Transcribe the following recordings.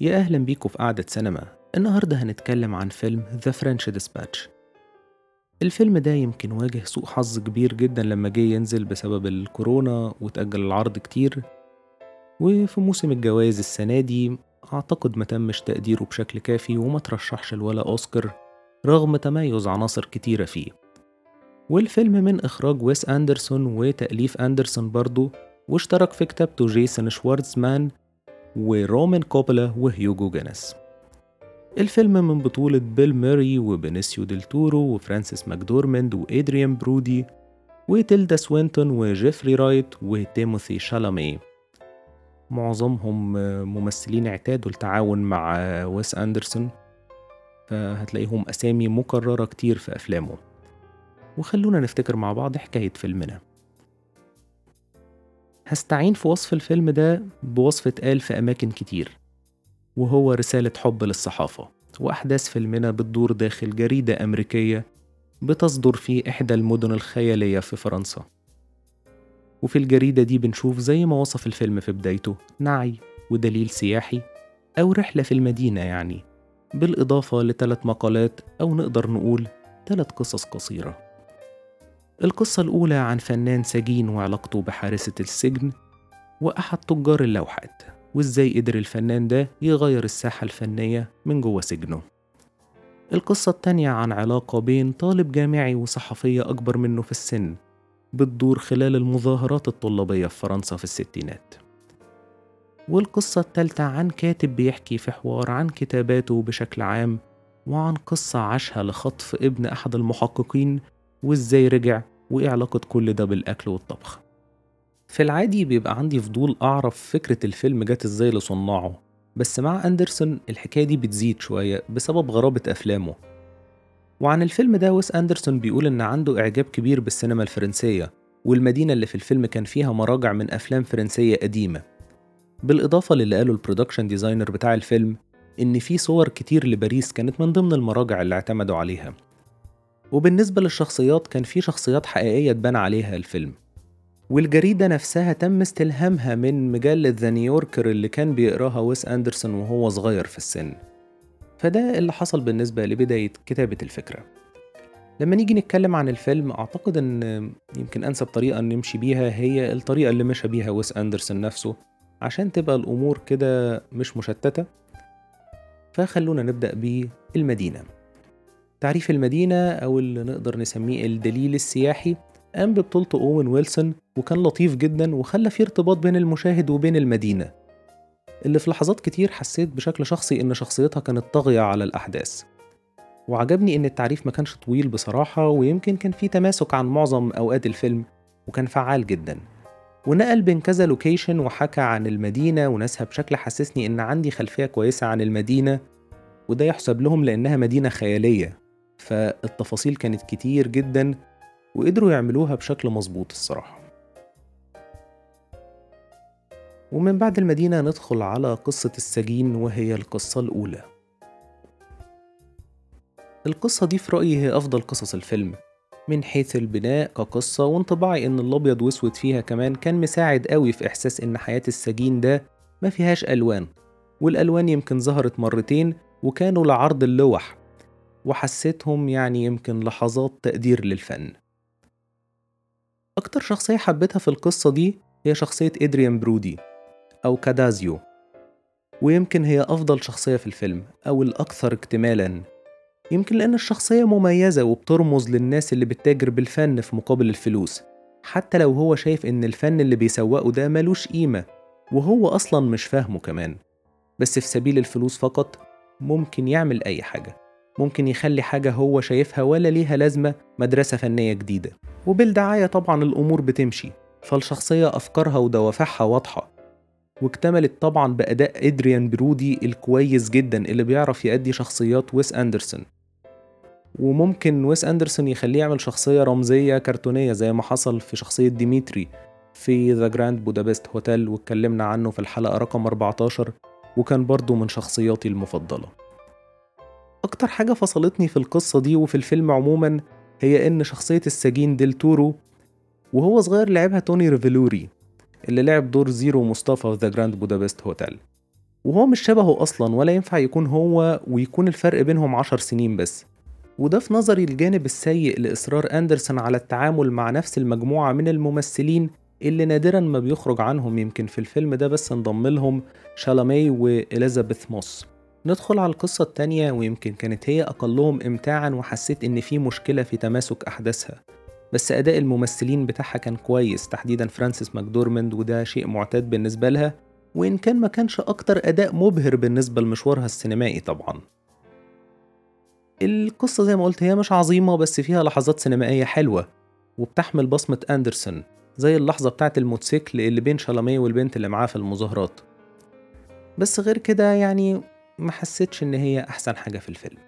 يا أهلا بيكم في قعدة سينما. النهاردة هنتكلم عن فيلم The French Dispatch. الفيلم ده يمكن واجه سوء حظ كبير جدا لما جه ينزل بسبب الكورونا وتأجل العرض كتير. وفي موسم الجوائز السنة دي أعتقد ما تمش تقديره بشكل كافي وما ترشحش لولا أوسكار رغم تميز عناصر كتيرة فيه. والفيلم من إخراج ويس أندرسون وتأليف أندرسون برضه واشترك في كتابته جيسون شوارتزمان ورومان كوبولا وهيوجو جينيس الفيلم من بطولة بيل ميري وبينيسيو ديل تورو وفرانسيس ماكدورمند وإدريان برودي وتيلدا سوينتون وجيفري رايت وتيموثي شالامي. معظمهم ممثلين اعتادوا التعاون مع ويس أندرسون فهتلاقيهم أسامي مكررة كتير في أفلامه. وخلونا نفتكر مع بعض حكاية فيلمنا. هستعين في وصف الفيلم ده بوصف اتقال في أماكن كتير وهو رسالة حب للصحافة وأحداث فيلمنا بتدور داخل جريدة أمريكية بتصدر في إحدى المدن الخيالية في فرنسا. وفي الجريدة دي بنشوف زي ما وصف الفيلم في بدايته نعي ودليل سياحي أو رحلة في المدينة يعني بالإضافة لثلاث مقالات أو نقدر نقول ثلاث قصص قصيرة. القصة الأولى عن فنان سجين وعلاقته بحارسة السجن وأحد تجار اللوحات وإزاي قدر الفنان ده يغير الساحة الفنية من جوه سجنه. القصة التانية عن علاقة بين طالب جامعي وصحفية أكبر منه في السن بتدور خلال المظاهرات الطلابية في فرنسا في الستينات. والقصة التالتة عن كاتب بيحكي في حوار عن كتاباته بشكل عام وعن قصة عاشها لخطف ابن أحد المحققين وإزاي رجع وإيه علاقة كل ده بالأكل والطبخ؟ في العادي بيبقى عندي فضول أعرف فكرة الفيلم جت إزاي لصناعه بس مع أندرسون الحكاية دي بتزيد شوية بسبب غرابة أفلامه. وعن الفيلم ده ويس أندرسون بيقول إن عنده إعجاب كبير بالسينما الفرنسية والمدينة اللي في الفيلم كان فيها مراجع من أفلام فرنسية قديمة. بالإضافة للي قاله ال production designer بتاع الفيلم إن في صور كتير لباريس كانت من ضمن المراجع اللي اعتمدوا عليها. وبالنسبة للشخصيات كان في شخصيات حقيقية اتبنى عليها الفيلم. والجريدة نفسها تم استلهامها من مجلة The New Yorker اللي كان بيقراها ويس أندرسون وهو صغير في السن. فده اللي حصل بالنسبة لبداية كتابة الفكرة. لما نيجي نتكلم عن الفيلم أعتقد إن يمكن أنسب طريقة نمشي بيها هي الطريقة اللي مشى بيها ويس أندرسون نفسه عشان تبقى الأمور كده مش مشتتة. فخلونا نبدأ بالمدينة. تعريف المدينة أو اللي نقدر نسميه الدليل السياحي قام ببطولته أوين ويلسون وكان لطيف جدا وخلى في ارتباط بين المشاهد وبين المدينة. اللي في لحظات كتير حسيت بشكل شخصي إن شخصيتها كانت طاغية على الأحداث. وعجبني إن التعريف ما كانش طويل بصراحة ويمكن كان في تماسك عن معظم أوقات الفيلم وكان فعال جدا. ونقل بين كذا لوكيشن وحكى عن المدينة وناسها بشكل حسسني إن عندي خلفية كويسة عن المدينة وده يحسب لهم لأنها مدينة خيالية. فالتفاصيل كانت كتير جدا وقدروا يعملوها بشكل مظبوط الصراحة. ومن بعد المدينة ندخل على قصة السجين وهي القصة الأولى. القصة دي في رأيي هي أفضل قصص الفيلم من حيث البناء كقصة وانطباعي إن الأبيض وأسود فيها كمان كان مساعد قوي في إحساس إن حياة السجين ده ما فيهاش ألوان والألوان يمكن ظهرت مرتين وكانوا لعرض اللوح وحسيتهم يعني يمكن لحظات تقدير للفن. أكتر شخصية حبيتها في القصة دي هي شخصية إدريان برودي أو كادازيو ويمكن هي أفضل شخصية في الفيلم أو الأكثر اكتمالا. يمكن لأن الشخصية مميزة وبترمز للناس اللي بتتاجر بالفن في مقابل الفلوس حتى لو هو شايف إن الفن اللي بيسوقه ده ملوش قيمة وهو أصلا مش فاهمه كمان. بس في سبيل الفلوس فقط ممكن يعمل أي حاجة. ممكن يخلي حاجة هو شايفها ولا ليها لازمة مدرسة فنية جديدة. وبالدعاية طبعا الأمور بتمشي فالشخصية أفكارها ودوافعها واضحة. واكتملت طبعا بأداء إدريان برودي الكويس جدا اللي بيعرف يأدي شخصيات ويس أندرسون. وممكن ويس أندرسون يخليه يعمل شخصية رمزية كرتونية زي ما حصل في شخصية ديميتري في The Grand Budapest Hotel واتكلمنا عنه في الحلقة رقم 14 وكان برضه من شخصياتي المفضلة. أكتر حاجة فصلتني في القصة دي وفي الفيلم عموما هي إن شخصية السجين ديل تورو وهو صغير لعبها توني ريفيلوري اللي لعب دور زيرو مصطفى في The Grand Budapest Hotel وهو مش شبهه أصلا ولا ينفع يكون هو ويكون الفرق بينهم عشر سنين بس. وده في نظري الجانب السيء لإصرار أندرسون على التعامل مع نفس المجموعة من الممثلين اللي نادرا ما بيخرج عنهم يمكن في الفيلم ده بس انضم لهم شالامي وإليزابيث موس. ندخل على القصة التانية ويمكن كانت هي أقلهم إمتاعا وحسيت إن في مشكلة في تماسك أحداثها. بس أداء الممثلين بتاعها كان كويس تحديدا فرانسيس ماكدورمند وده شيء معتاد بالنسبة لها وإن كان ما كانش أكتر أداء مبهر بالنسبة لمشوارها السينمائي طبعا. القصة زي ما قلت هي مش عظيمة بس فيها لحظات سينمائية حلوة وبتحمل بصمة أندرسون زي اللحظة بتاعت الموتوسيكل اللي بين شالامي والبنت اللي معاه في المظاهرات. بس غير كده يعني ما حسيتش إن هي أحسن حاجة في الفيلم.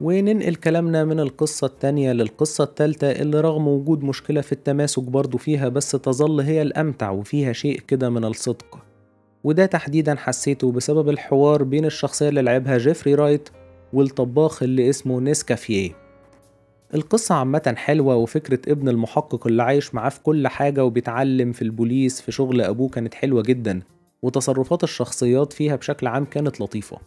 وننقل كلامنا من القصة التانية للقصة التالتة اللي رغم وجود مشكلة في التماسك برضو فيها بس تظل هي الأمتع وفيها شيء كده من الصدق. وده تحديدا حسيته بسبب الحوار بين الشخصية اللي لعبها جيفري رايت والطباخ اللي اسمه نيسكافيه. القصة عامة حلوة وفكرة ابن المحقق اللي عايش معاه في كل حاجة وبيتعلم في البوليس في شغل أبوه كانت حلوة جدا. وتصرفات الشخصيات فيها بشكل عام كانت لطيفة.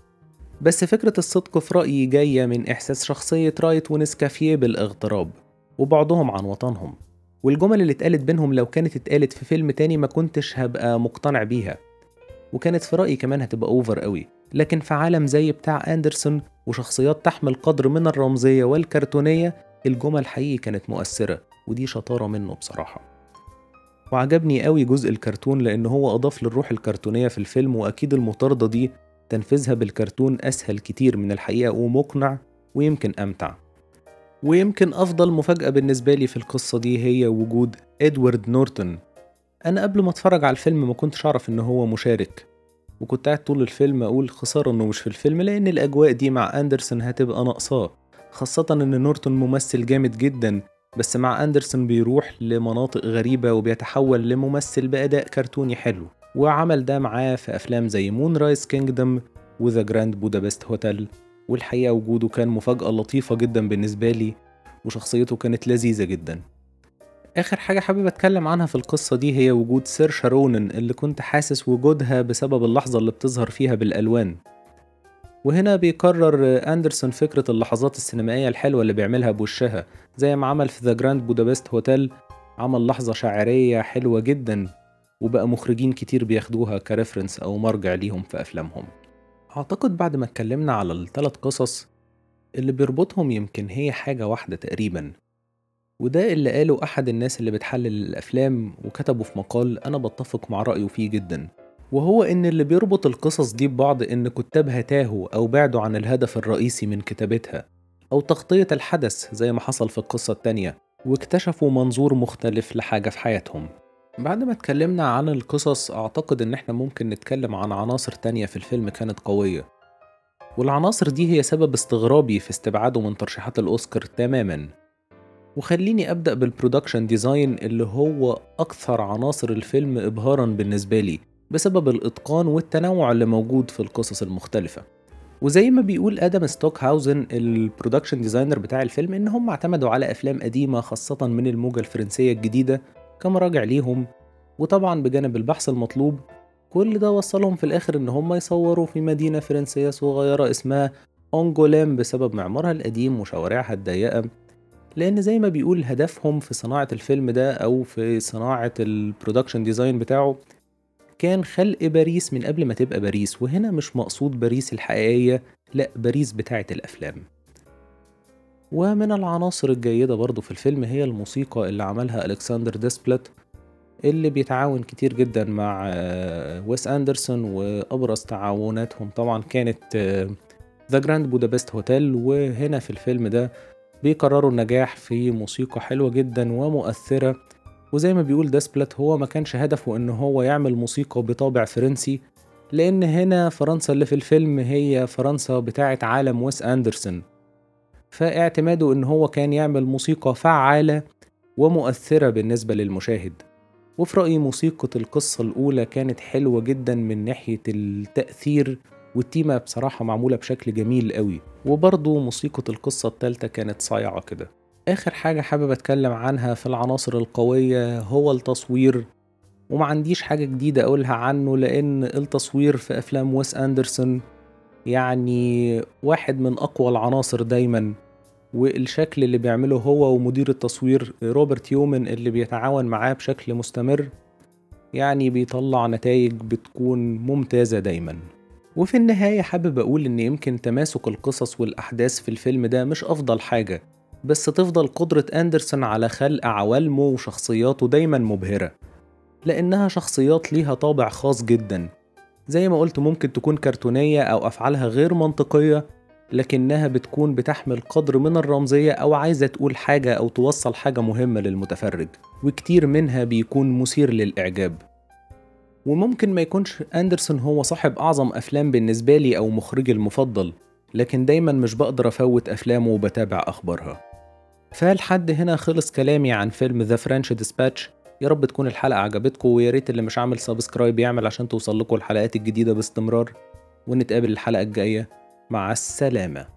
بس فكرة الصدق في رأيي جاية من إحساس شخصية رايت ونسكافيه بالاغتراب وبعدهم عن وطنهم. والجمل اللي اتقالت بينهم لو كانت اتقالت في فيلم تاني ما كنتش هبقى مقتنع بيها. وكانت في رأيي كمان هتبقى أوفر قوي. لكن في عالم زي بتاع أندرسون وشخصيات تحمل قدر من الرمزية والكرتونية الجمل حقيقي كانت مؤثرة ودي شطارة منه بصراحة. وعجبني قوي جزء الكرتون لأن هو أضاف للروح الكرتونية في الفيلم وأكيد المطاردة دي تنفيذها بالكرتون أسهل كتير من الحقيقة ومقنع ويمكن أمتع. ويمكن أفضل مفاجأة بالنسبة لي في القصة دي هي وجود إدوارد نورتون. أنا قبل ما أتفرج على الفيلم ما كنتش أعرف إن هو مشارك وكنت قاعد طول الفيلم أقول خسارة إنه مش في الفيلم لأن الأجواء دي مع أندرسون هتبقى ناقصاه خاصة إن نورتون ممثل جامد جدا بس مع أندرسون بيروح لمناطق غريبة وبيتحول لممثل بأداء كرتوني حلو. وعمل ده معاه في أفلام زي Moonrise Kingdom و The Grand Budapest Hotel والحقيقة وجوده كان مفاجأة لطيفة جدا بالنسبة لي وشخصيته كانت لذيذة جدا. آخر حاجة حابب أتكلم عنها في القصة دي هي وجود سيرشا رونان اللي كنت حاسس وجودها بسبب اللحظة اللي بتظهر فيها بالألوان. وهنا بيكرر أندرسون فكرة اللحظات السينمائية الحلوة اللي بيعملها بوشه زي ما عمل في The Grand Budapest Hotel عمل لحظة شاعرية حلوة جدا وبقى مخرجين كتير بياخدوها ك reference أو مرجع ليهم في أفلامهم. أعتقد بعد ما اتكلمنا على الثلاث قصص اللي بيربطهم يمكن هي حاجة واحدة تقريبا وده اللي قاله أحد الناس اللي بتحلل الأفلام وكتبه في مقال أنا بتفق مع رأيه فيه جدا. وهو إن اللي بيربط القصص دي ببعض إن كتابها تاهوا أو بعدوا عن الهدف الرئيسي من كتابتها أو تغطية الحدث زي ما حصل في القصة التانية واكتشفوا منظور مختلف لحاجة في حياتهم. بعد ما اتكلمنا عن القصص أعتقد إن إحنا ممكن نتكلم عن عناصر تانية في الفيلم كانت قوية. والعناصر دي هي سبب استغرابي في استبعاده من ترشيحات الأوسكار تماما. وخليني أبدأ بال production design اللي هو أكثر عناصر الفيلم إبهارا بالنسبة لي. بسبب الإتقان والتنوع اللي موجود في القصص المختلفة. وزي ما بيقول آدم ستوكهاوزن ال production designer بتاع الفيلم إن هم اعتمدوا على أفلام قديمة خاصة من الموجة الفرنسية الجديدة كمراجع ليهم. وطبعا بجانب البحث المطلوب كل ده وصلهم في الآخر إن هم يصوروا في مدينة فرنسية صغيرة اسمها أنجوليم بسبب معمارها القديم وشوارعها الضيقة. لأن زي ما بيقول هدفهم في صناعة الفيلم ده أو في صناعة ال production design بتاعه كان خلق باريس من قبل ما تبقى باريس وهنا مش مقصود باريس الحقيقية لأ باريس بتاعة الأفلام. ومن العناصر الجيدة برضو في الفيلم هي الموسيقى اللي عملها ألكسندر ديسبلا اللي بيتعاون كتير جدا مع ويس أندرسون وأبرز تعاوناتهم. طبعا كانت The Grand Budapest Hotel وهنا في الفيلم ده بيكرروا النجاح في موسيقى حلوة جدا ومؤثرة. وزي ما بيقول داسبلت هو ما كانش هدفه إن هو يعمل موسيقى بطابع فرنسي لأن هنا فرنسا اللي في الفيلم هي فرنسا بتاعة عالم ويس أندرسون. فاعتماده إن هو كان يعمل موسيقى فعالة ومؤثرة بالنسبة للمشاهد. وفي رأيي موسيقى القصة الأولى كانت حلوة جدا من ناحية التأثير والتيمة بصراحة معمولة بشكل جميل قوي. وبرضه موسيقى القصة التالتة كانت صايعة كده. آخر حاجة حابب أتكلم عنها في العناصر القوية هو التصوير. وما عنديش حاجة جديدة أقولها عنه لأن التصوير في أفلام ويس أندرسون يعني واحد من أقوى العناصر دايما. والشكل اللي بيعمله هو ومدير التصوير روبرت يومن اللي بيتعاون معاه بشكل مستمر يعني بيطلع نتائج بتكون ممتازة دايما. وفي النهاية حابب أقول إن يمكن تماسك القصص والأحداث في الفيلم ده مش أفضل حاجة. بس تفضل قدرة أندرسون على خلق عوالمه وشخصياته دايما مبهرة لأنها شخصيات ليها طابع خاص جدا. زي ما قلت ممكن تكون كرتونية أو أفعالها غير منطقية لكنها بتكون بتحمل قدر من الرمزية أو عايزة تقول حاجة أو توصل حاجة مهمة للمتفرج وكتير منها بيكون مثير للإعجاب. وممكن ما يكونش أندرسون هو صاحب أعظم أفلام بالنسبة لي أو مخرجي المفضل لكن دايما مش بقدر أفوت أفلامه وبتابع أخبارها. فلحد هنا خلص كلامي عن فيلم The French Dispatch يا رب تكون الحلقة عجبتكم ويا ريت اللي مش عامل subscribe يعمل عشان توصل لكم الحلقات الجديدة باستمرار. ونتقابل الحلقة الجاية. مع السلامة.